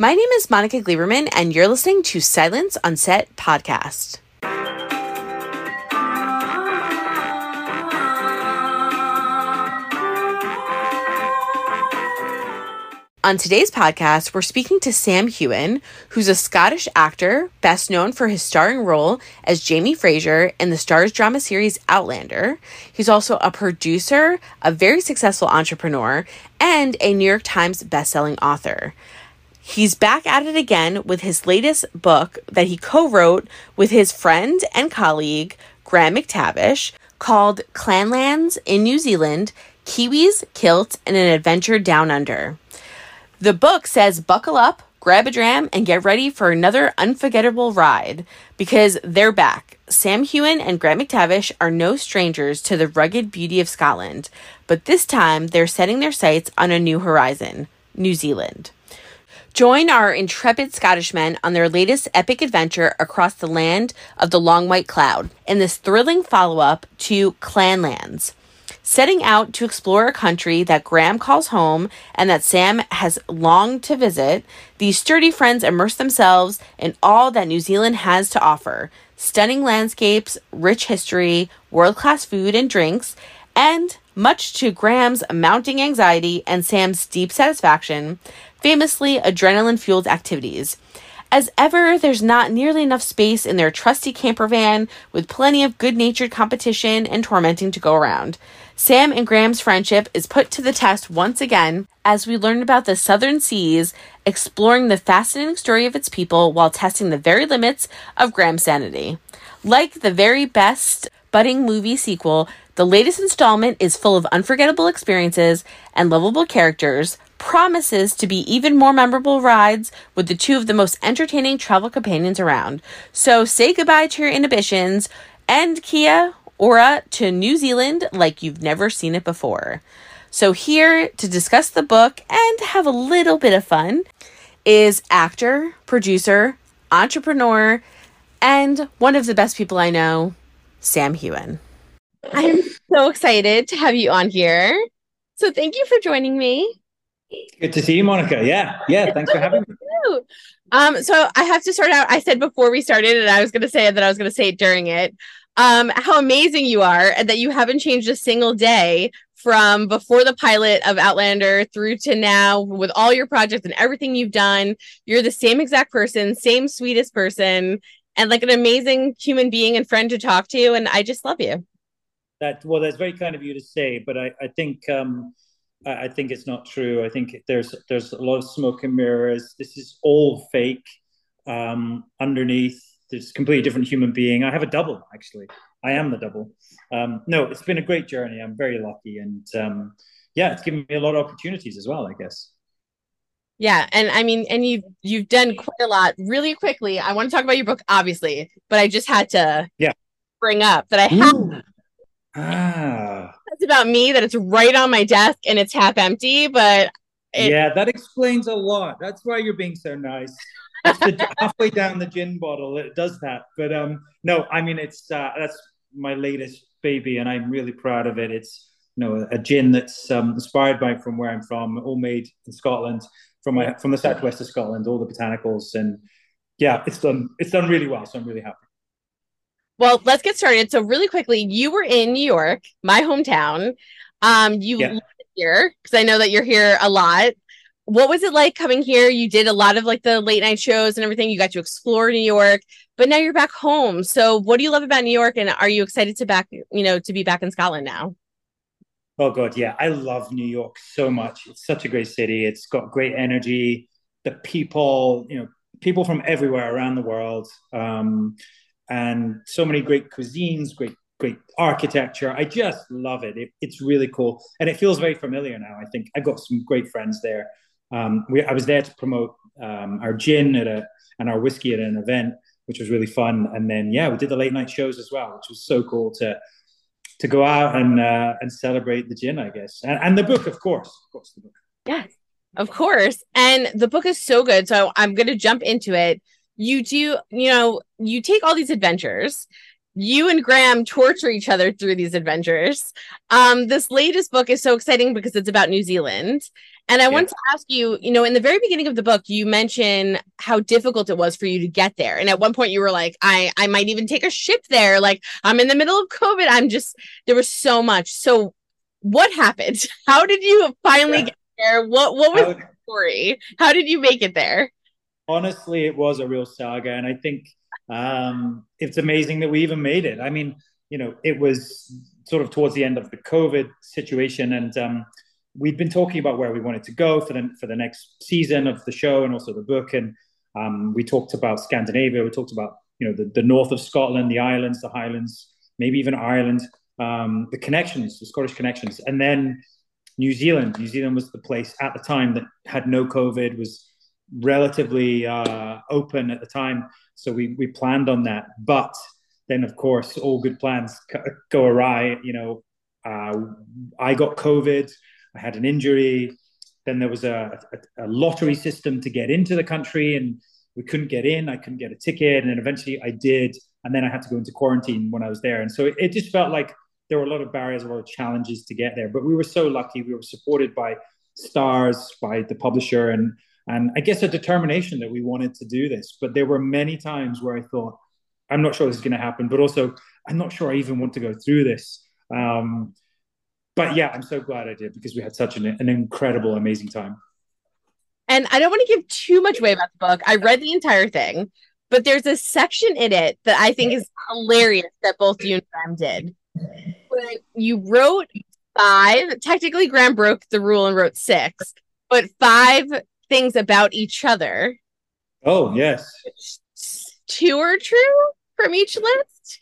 My name is Monica Gleberman, and you're listening to Silence on Set podcast. On today's podcast, we're speaking to Sam Heughan, who's a Scottish actor best known for his starring role as Jamie Fraser in the Starz drama series Outlander. He's also a producer, a very successful entrepreneur, and a New York Times bestselling author. He's back at it again with his latest book that he co wrote with his friend and colleague, Graham McTavish, called Clanlands in New Zealand Kiwis, Kilt, and an Adventure Down Under. The book says buckle up, grab a dram, and get ready for another unforgettable ride because they're back. Sam Heughan and Graham McTavish are no strangers to the rugged beauty of Scotland, but this time they're setting their sights on a new horizon New Zealand. Join our intrepid Scottish men on their latest epic adventure across the land of the Long White Cloud in this thrilling follow up to Clanlands setting out to explore a country that Graham calls home and that Sam has longed to visit, these sturdy friends immerse themselves in all that New Zealand has to offer. Stunning landscapes, rich history, world class food and drinks, and, much to Graham's mounting anxiety and Sam's deep satisfaction, famously adrenaline fueled activities. As ever, there's not nearly enough space in their trusty camper van with plenty of good natured competition and tormenting to go around. Sam and Graham's friendship is put to the test once again as we learn about the Southern Seas, exploring the fascinating story of its people while testing the very limits of Graham's sanity. Like the very best budding movie sequel, the latest installment is full of unforgettable experiences and lovable characters, promises to be even more memorable rides with the two of the most entertaining travel companions around. So say goodbye to your inhibitions and Kia Ora to New Zealand like you've never seen it before. So, here to discuss the book and have a little bit of fun is actor, producer, entrepreneur, and one of the best people I know, Sam Heughan. I'm so excited to have you on here. So, thank you for joining me. Good to see you, Monica. Yeah, yeah. Thanks for having me. Um, so I have to start out. I said before we started, and I was going to say that I was going to say it during it um, how amazing you are and that you haven't changed a single day from before the pilot of Outlander through to now with all your projects and everything you've done. You're the same exact person, same sweetest person, and like an amazing human being and friend to talk to. And I just love you. That well, that's very kind of you to say, but I, I think um I think it's not true. I think there's there's a lot of smoke and mirrors. This is all fake. Um, underneath this completely different human being. I have a double, actually. I am the double. Um, no, it's been a great journey. I'm very lucky, and um, yeah, it's given me a lot of opportunities as well. I guess. Yeah, and I mean, and you've you've done quite a lot. Really quickly, I want to talk about your book, obviously, but I just had to yeah bring up that I have. Ah. That's about me. That it's right on my desk and it's half empty, but it, yeah, that explains a lot. That's why you're being so nice the, halfway down the gin bottle, it does that. But um, no, I mean it's uh, that's my latest baby, and I'm really proud of it. It's you know a gin that's um, inspired by from where I'm from, all made in Scotland, from my from the southwest of Scotland, all the botanicals, and yeah, it's done it's done really well. So I'm really happy. Well, let's get started. So really quickly, you were in New York, my hometown. Um, you yeah. here because I know that you're here a lot what was it like coming here? You did a lot of like the late night shows and everything. You got to explore New York, but now you're back home. So what do you love about New York and are you excited to back, you know, to be back in Scotland now? Oh god, yeah. I love New York so much. It's such a great city. It's got great energy. The people, you know, people from everywhere around the world. Um, and so many great cuisines, great great architecture. I just love it. it. It's really cool. And it feels very familiar now. I think I've got some great friends there um, we, I was there to promote um, our gin at a and our whiskey at an event, which was really fun. And then yeah, we did the late night shows as well, which was so cool to to go out and uh, and celebrate the gin, I guess, and, and the book, of course, of course, the book. Yes, of course. And the book is so good, so I'm going to jump into it. You do, you know, you take all these adventures you and Graham torture each other through these adventures. Um, this latest book is so exciting because it's about New Zealand And I yeah. want to ask you, you know, in the very beginning of the book, you mention how difficult it was for you to get there. And at one point you were like, I I might even take a ship there. Like I'm in the middle of COVID. I'm just there was so much. So what happened? How did you finally yeah. get there? What what was the story? How did you make it there? Honestly, it was a real saga. And I think um it's amazing that we even made it. I mean, you know, it was sort of towards the end of the COVID situation and um we'd been talking about where we wanted to go for the for the next season of the show and also the book. And um, we talked about Scandinavia. We talked about you know the, the north of Scotland, the islands, the Highlands, maybe even Ireland, um, the connections, the Scottish connections, and then New Zealand. New Zealand was the place at the time that had no COVID, was relatively uh, open at the time. So we we planned on that, but then of course all good plans go awry. You know, uh, I got COVID. I had an injury. Then there was a, a, a, lottery system to get into the country, and we couldn't get in. I couldn't get a ticket, and then eventually I did, and then I had to go into quarantine when I was there. And so it, it just felt like there were a lot of barriers, a lot of challenges to get there. But we were so lucky. We were supported by Starz, by the publisher, and and I guess a determination that we wanted to do this. But there were many times where I thought, I'm not sure this is going to happen, but also I'm not sure I even want to go through this. Um, but yeah, I'm so glad I did because we had such an, an incredible, amazing time. And I don't want to give too much away about the book. I read the entire thing, but there's a section in it that I think is hilarious that both you and Graham did. Where you wrote five, technically, Graham broke the rule and wrote six, but five things about each other. Oh, yes. Two are true from each list.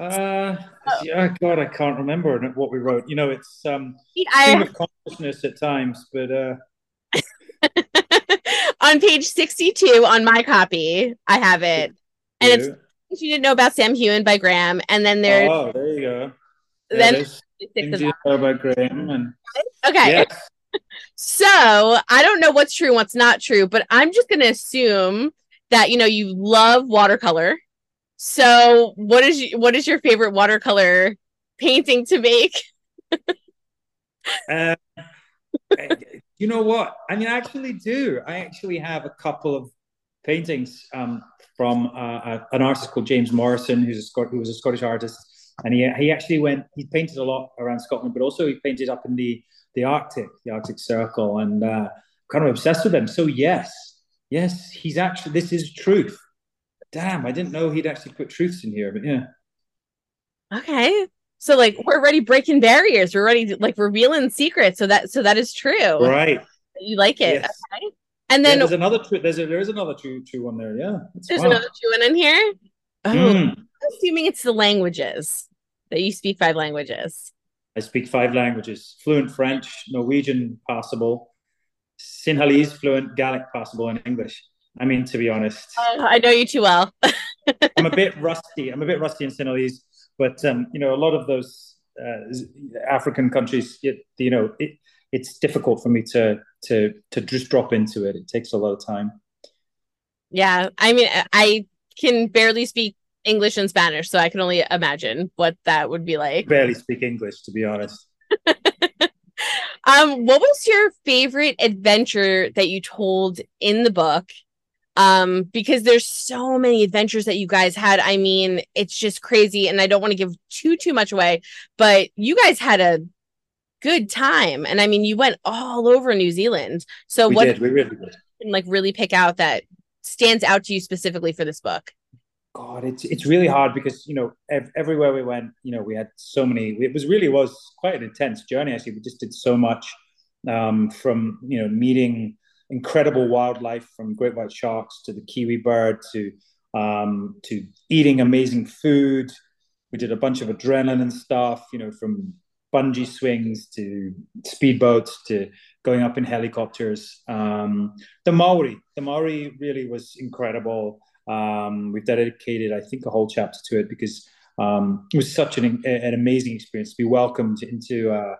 Uh, yeah, God, I can't remember what we wrote. You know, it's um, stream of consciousness at times, but uh, on page sixty-two on my copy, I have it, and it's you didn't know about Sam Heughan by Graham, and then there's oh, there you go. Then things you know about Graham, and okay. Yes. So I don't know what's true what's not true, but I'm just going to assume that you know you love watercolor so, what is what is your favorite watercolor painting to make? uh, you know what? I mean, I actually do. I actually have a couple of paintings um, from uh, an artist called James Morrison, who's a Scot- who was a Scottish artist, and he he actually went. He painted a lot around Scotland, but also he painted up in the the Arctic, the Arctic Circle, and uh, kind of obsessed with them. So yes, yes, he's actually. This is truth damn, I didn't know he'd actually put truths in here, but yeah. Okay. So like we're already breaking barriers. We're already like revealing secrets. So that so that is true. Right. You like it. Yes. Okay. And then yeah, there's another true there's a, there is another true true one there. Yeah. There's another true one in here. Oh, mm. assuming it's the languages that you speak five languages. I speak five languages: fluent French, Norwegian, possible, Sinhalese, fluent, Gaelic, possible, and English. I mean, to be honest, uh, I know you too well. I'm a bit rusty. I'm a bit rusty in Sinhalese, but um, you know, a lot of those uh, African countries, it, you know, it, it's difficult for me to to to just drop into it. It takes a lot of time. Yeah, I mean, I can barely speak English and Spanish, so I can only imagine what that would be like. Barely speak English, to be honest. um, what was your favorite adventure that you told in the book? um because there's so many adventures that you guys had i mean it's just crazy and i don't want to give too too much away but you guys had a good time and i mean you went all over new zealand so we what did, we really did. like really pick out that stands out to you specifically for this book god it's it's really hard because you know ev- everywhere we went you know we had so many it was really was quite an intense journey actually we just did so much um from you know meeting incredible wildlife from great white sharks to the kiwi bird to um, to eating amazing food. We did a bunch of adrenaline stuff, you know, from bungee swings to speedboats to going up in helicopters. Um, the Maori, the Maori really was incredible. Um, we've dedicated, I think, a whole chapter to it because um, it was such an, an amazing experience to be welcomed into uh,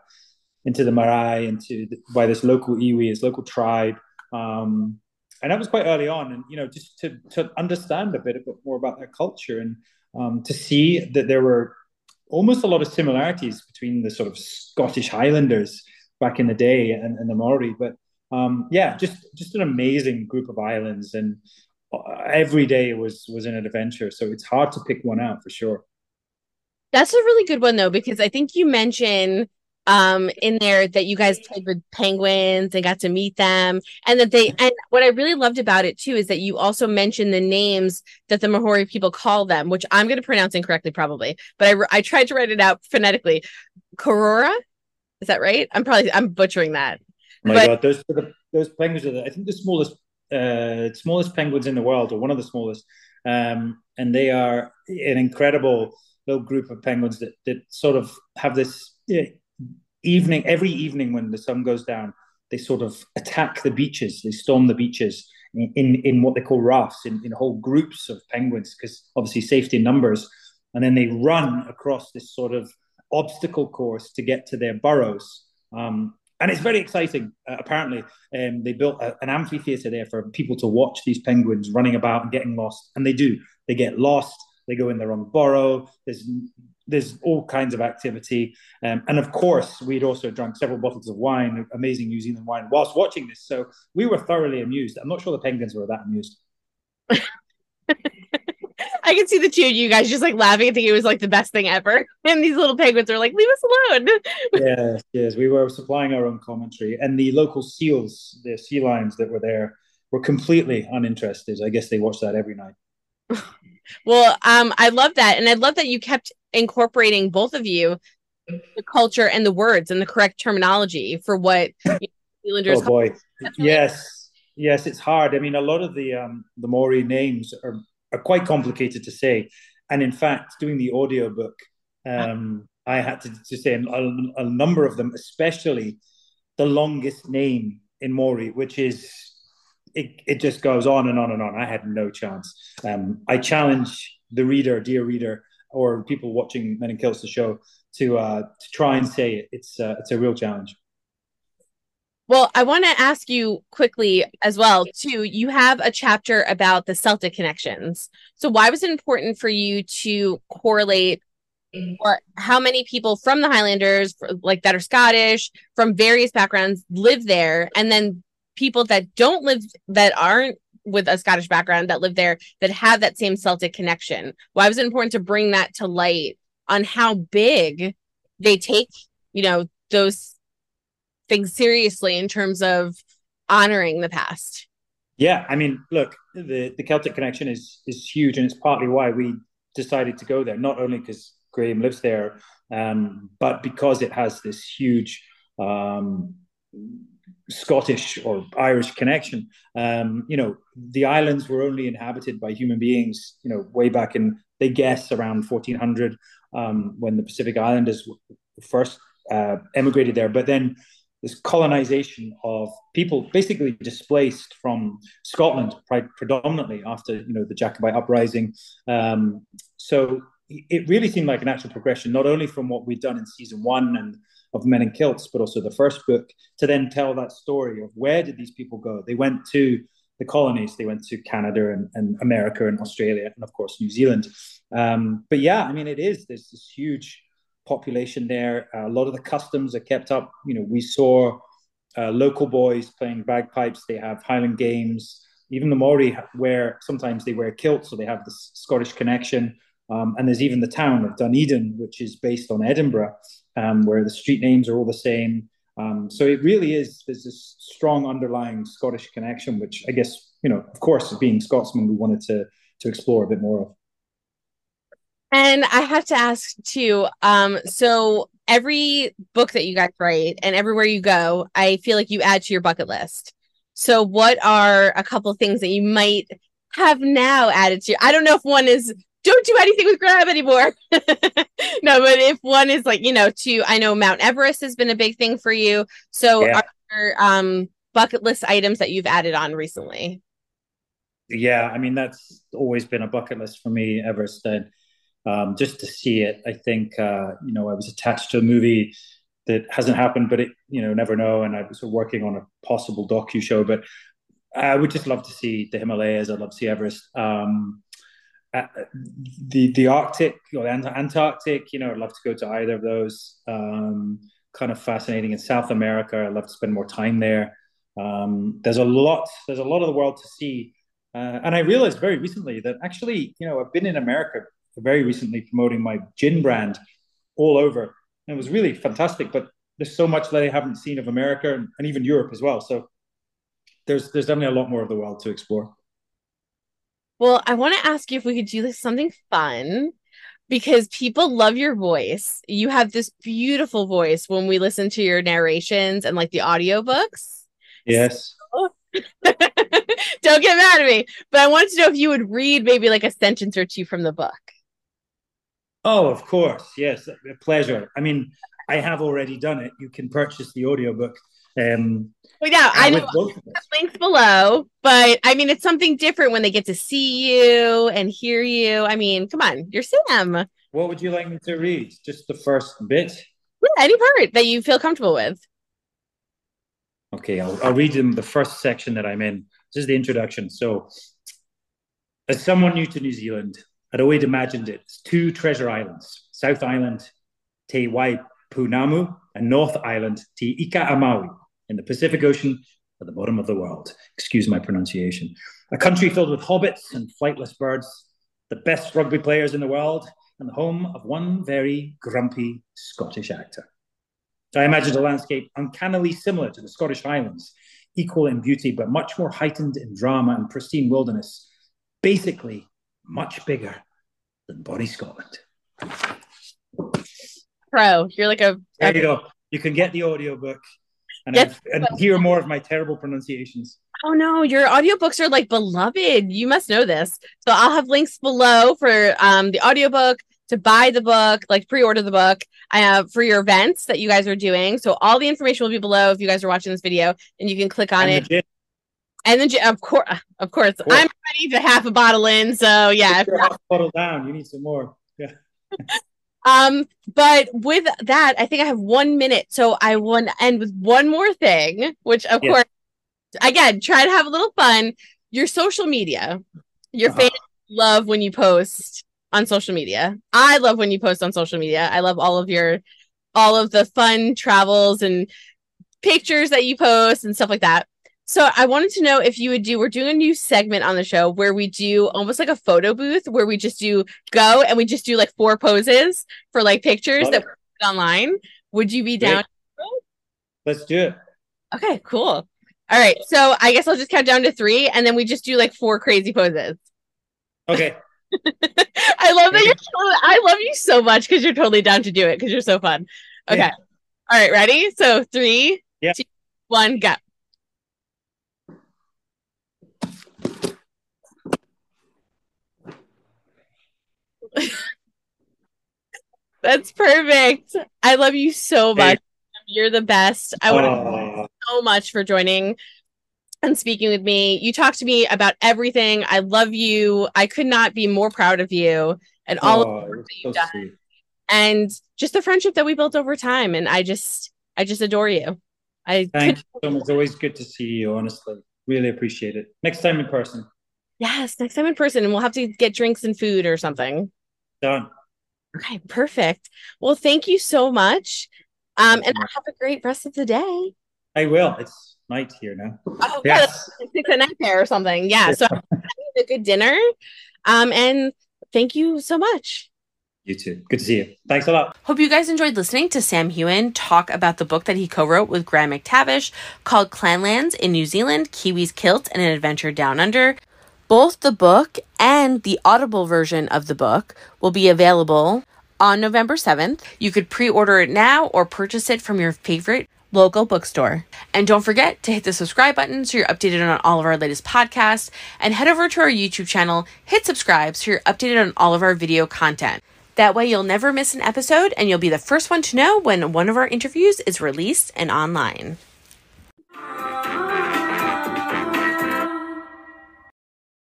into the marae, into the, by this local iwi, this local tribe. Um, and that was quite early on, and you know, just to to understand a bit, a bit more about their culture and um, to see that there were almost a lot of similarities between the sort of Scottish Highlanders back in the day and, and the Maori, but Um, yeah, just just an amazing group of islands, and every day was was an adventure. So it's hard to pick one out for sure. That's a really good one though, because I think you mentioned um in there that you guys played with penguins and got to meet them and that they and what i really loved about it too is that you also mentioned the names that the Maori people call them which i'm going to pronounce incorrectly probably but i i tried to write it out phonetically Korora is that right i'm probably i'm butchering that oh my but, god those the, those penguins are the, i think the smallest uh smallest penguins in the world or one of the smallest um and they are an incredible little group of penguins that that sort of have this yeah, evening, every evening when the sun goes down, they sort of attack the beaches. They storm the beaches in in, in what they call rafts, in, in whole groups of penguins, because obviously safety in numbers. And then they run across this sort of obstacle course to get to their burrows. Um, and it's very exciting. Uh, apparently, um, they built a, an amphitheater there for people to watch these penguins running about and getting lost. And they do. They get lost. They go in the wrong burrow. There's there's all kinds of activity. Um, and of course, we'd also drunk several bottles of wine, amazing New Zealand wine, whilst watching this. So we were thoroughly amused. I'm not sure the penguins were that amused. I can see the two of you guys just like laughing and thinking it was like the best thing ever. And these little penguins are like, leave us alone. yes, yes. We were supplying our own commentary. And the local seals, the sea lions that were there, were completely uninterested. I guess they watch that every night. well, um, I love that. And I love that you kept incorporating both of you the culture and the words and the correct terminology for what New Zealanders. Oh boy, yes, yes, it's hard. I mean, a lot of the um, the Maori names are are quite complicated to say, and in fact, doing the audiobook, um, I had to, to say a, a number of them, especially the longest name in Maori, which is it, it just goes on and on and on. I had no chance. Um, I challenge the reader, dear reader, or people watching Men in Kilts the show to uh, to try and say it. It's uh, it's a real challenge. Well, I want to ask you quickly as well too. You have a chapter about the Celtic connections. So why was it important for you to correlate or how many people from the Highlanders like that are Scottish from various backgrounds live there and then people that don't live that aren't with a Scottish background that live there that have that same Celtic connection. Why was it important to bring that to light on how big they take, you know, those things seriously in terms of honoring the past? Yeah, I mean, look, the the Celtic connection is is huge, and it's partly why we decided to go there. Not only because Graham lives there, um, but because it has this huge um, Scottish or Irish connection. Um, you know, the islands were only inhabited by human beings, you know, way back in, they guess, around 1400 um, when the Pacific Islanders first uh, emigrated there. But then this colonization of people basically displaced from Scotland predominantly after, you know, the Jacobite uprising. Um, so it really seemed like a natural progression, not only from what we'd done in season one and of Men in Kilts, but also the first book, to then tell that story of where did these people go? They went to the colonies, they went to Canada and, and America and Australia, and of course New Zealand. Um, but yeah, I mean, it is there's this huge population there. Uh, a lot of the customs are kept up. You know, we saw uh, local boys playing bagpipes. They have Highland games. Even the Maori wear sometimes they wear kilts, so they have this Scottish connection. Um, and there's even the town of Dunedin, which is based on Edinburgh, um, where the street names are all the same. Um, so it really is, there's this strong underlying Scottish connection, which I guess, you know, of course, being Scotsman, we wanted to, to explore a bit more of. And I have to ask too. Um, so every book that you guys write and everywhere you go, I feel like you add to your bucket list. So what are a couple things that you might have now added to? I don't know if one is don't do anything with Graham anymore. no, but if one is like, you know, to I know Mount Everest has been a big thing for you. So yeah. are there um bucket list items that you've added on recently? Yeah, I mean that's always been a bucket list for me, Everest. And um, just to see it, I think uh, you know I was attached to a movie that hasn't happened, but it you know never know. And I was working on a possible docu show, but I would just love to see the Himalayas. I'd love to see Everest. Um, uh, the the Arctic or the Antarctic, you know, I'd love to go to either of those. Um, kind of fascinating in South America. I'd love to spend more time there. Um, there's a lot. There's a lot of the world to see, uh, and I realized very recently that actually, you know, I've been in America very recently promoting my gin brand all over, and it was really fantastic. But there's so much that I haven't seen of America and, and even Europe as well. So there's there's definitely a lot more of the world to explore. Well, I want to ask you if we could do something fun because people love your voice. You have this beautiful voice when we listen to your narrations and like the audiobooks. Yes. So, don't get mad at me, but I wanted to know if you would read maybe like a sentence or two from the book. Oh, of course. Yes, a pleasure. I mean, I have already done it. You can purchase the audiobook. Um, well, yeah, I know links below, but I mean, it's something different when they get to see you and hear you. I mean, come on, you're Sam. What would you like me to read? Just the first bit? Yeah, any part that you feel comfortable with. Okay, I'll, I'll read them the first section that I'm in. This is the introduction. So, as someone new to New Zealand, I'd always imagined it as two treasure islands South Island, Te Waipounamu, and North Island, Te Ika-a-Maui in the Pacific Ocean at the bottom of the world. Excuse my pronunciation. A country filled with hobbits and flightless birds, the best rugby players in the world, and the home of one very grumpy Scottish actor. So I imagined a landscape uncannily similar to the Scottish Highlands, equal in beauty, but much more heightened in drama and pristine wilderness. Basically, much bigger than Bonnie Scotland. Pro, you're like a. There you go. You can get the audiobook and, yes. and hear more of my terrible pronunciations. Oh no, your audiobooks are like beloved. You must know this. So I'll have links below for um the audiobook to buy the book, like pre-order the book. I have for your events that you guys are doing. So all the information will be below if you guys are watching this video and you can click on and it. And then of course of course. I'm ready to half a bottle in. So yeah. Half bottle down. You need some more. Yeah. Um, but with that, I think I have one minute. So I want to end with one more thing, which of yes. course, again, try to have a little fun. Your social media. Your uh-huh. fans love when you post on social media. I love when you post on social media. I love all of your all of the fun travels and pictures that you post and stuff like that. So I wanted to know if you would do, we're doing a new segment on the show where we do almost like a photo booth where we just do go and we just do like four poses for like pictures Love that put online. Would you be down? Let's do it. Okay, cool. All right. So I guess I'll just count down to three and then we just do like four crazy poses. Okay. I love that you're I love you so much because you're totally down to do it because you're so fun. Okay. Yeah. All right, ready? So three, yeah. two, one, go. That's perfect. I love you so much. You're the best. I want to so much for joining and speaking with me. You talk to me about everything. I love you. I could not be more proud of you and all of the work that you've so done. Sweet. And just the friendship that we built over time. And I just I just adore you. I thank you so much. It's always good to see you, honestly. Really appreciate it. Next time in person. Yes, next time in person. And we'll have to get drinks and food or something. Done. Okay, perfect. Well, thank you so much. Um, and have a great rest of the day. I will. It's night here now. Oh, yes. six at night there or something. Yeah. So a good dinner. Um, and thank you so much. You too. Good to see you. Thanks a lot. Hope you guys enjoyed listening to Sam Heughan talk about the book that he co wrote with Graham McTavish called Clanlands in New Zealand Kiwis, Kilt, and an Adventure Down Under. Both the book and the Audible version of the book will be available on November 7th. You could pre order it now or purchase it from your favorite local bookstore. And don't forget to hit the subscribe button so you're updated on all of our latest podcasts. And head over to our YouTube channel, hit subscribe so you're updated on all of our video content. That way, you'll never miss an episode and you'll be the first one to know when one of our interviews is released and online.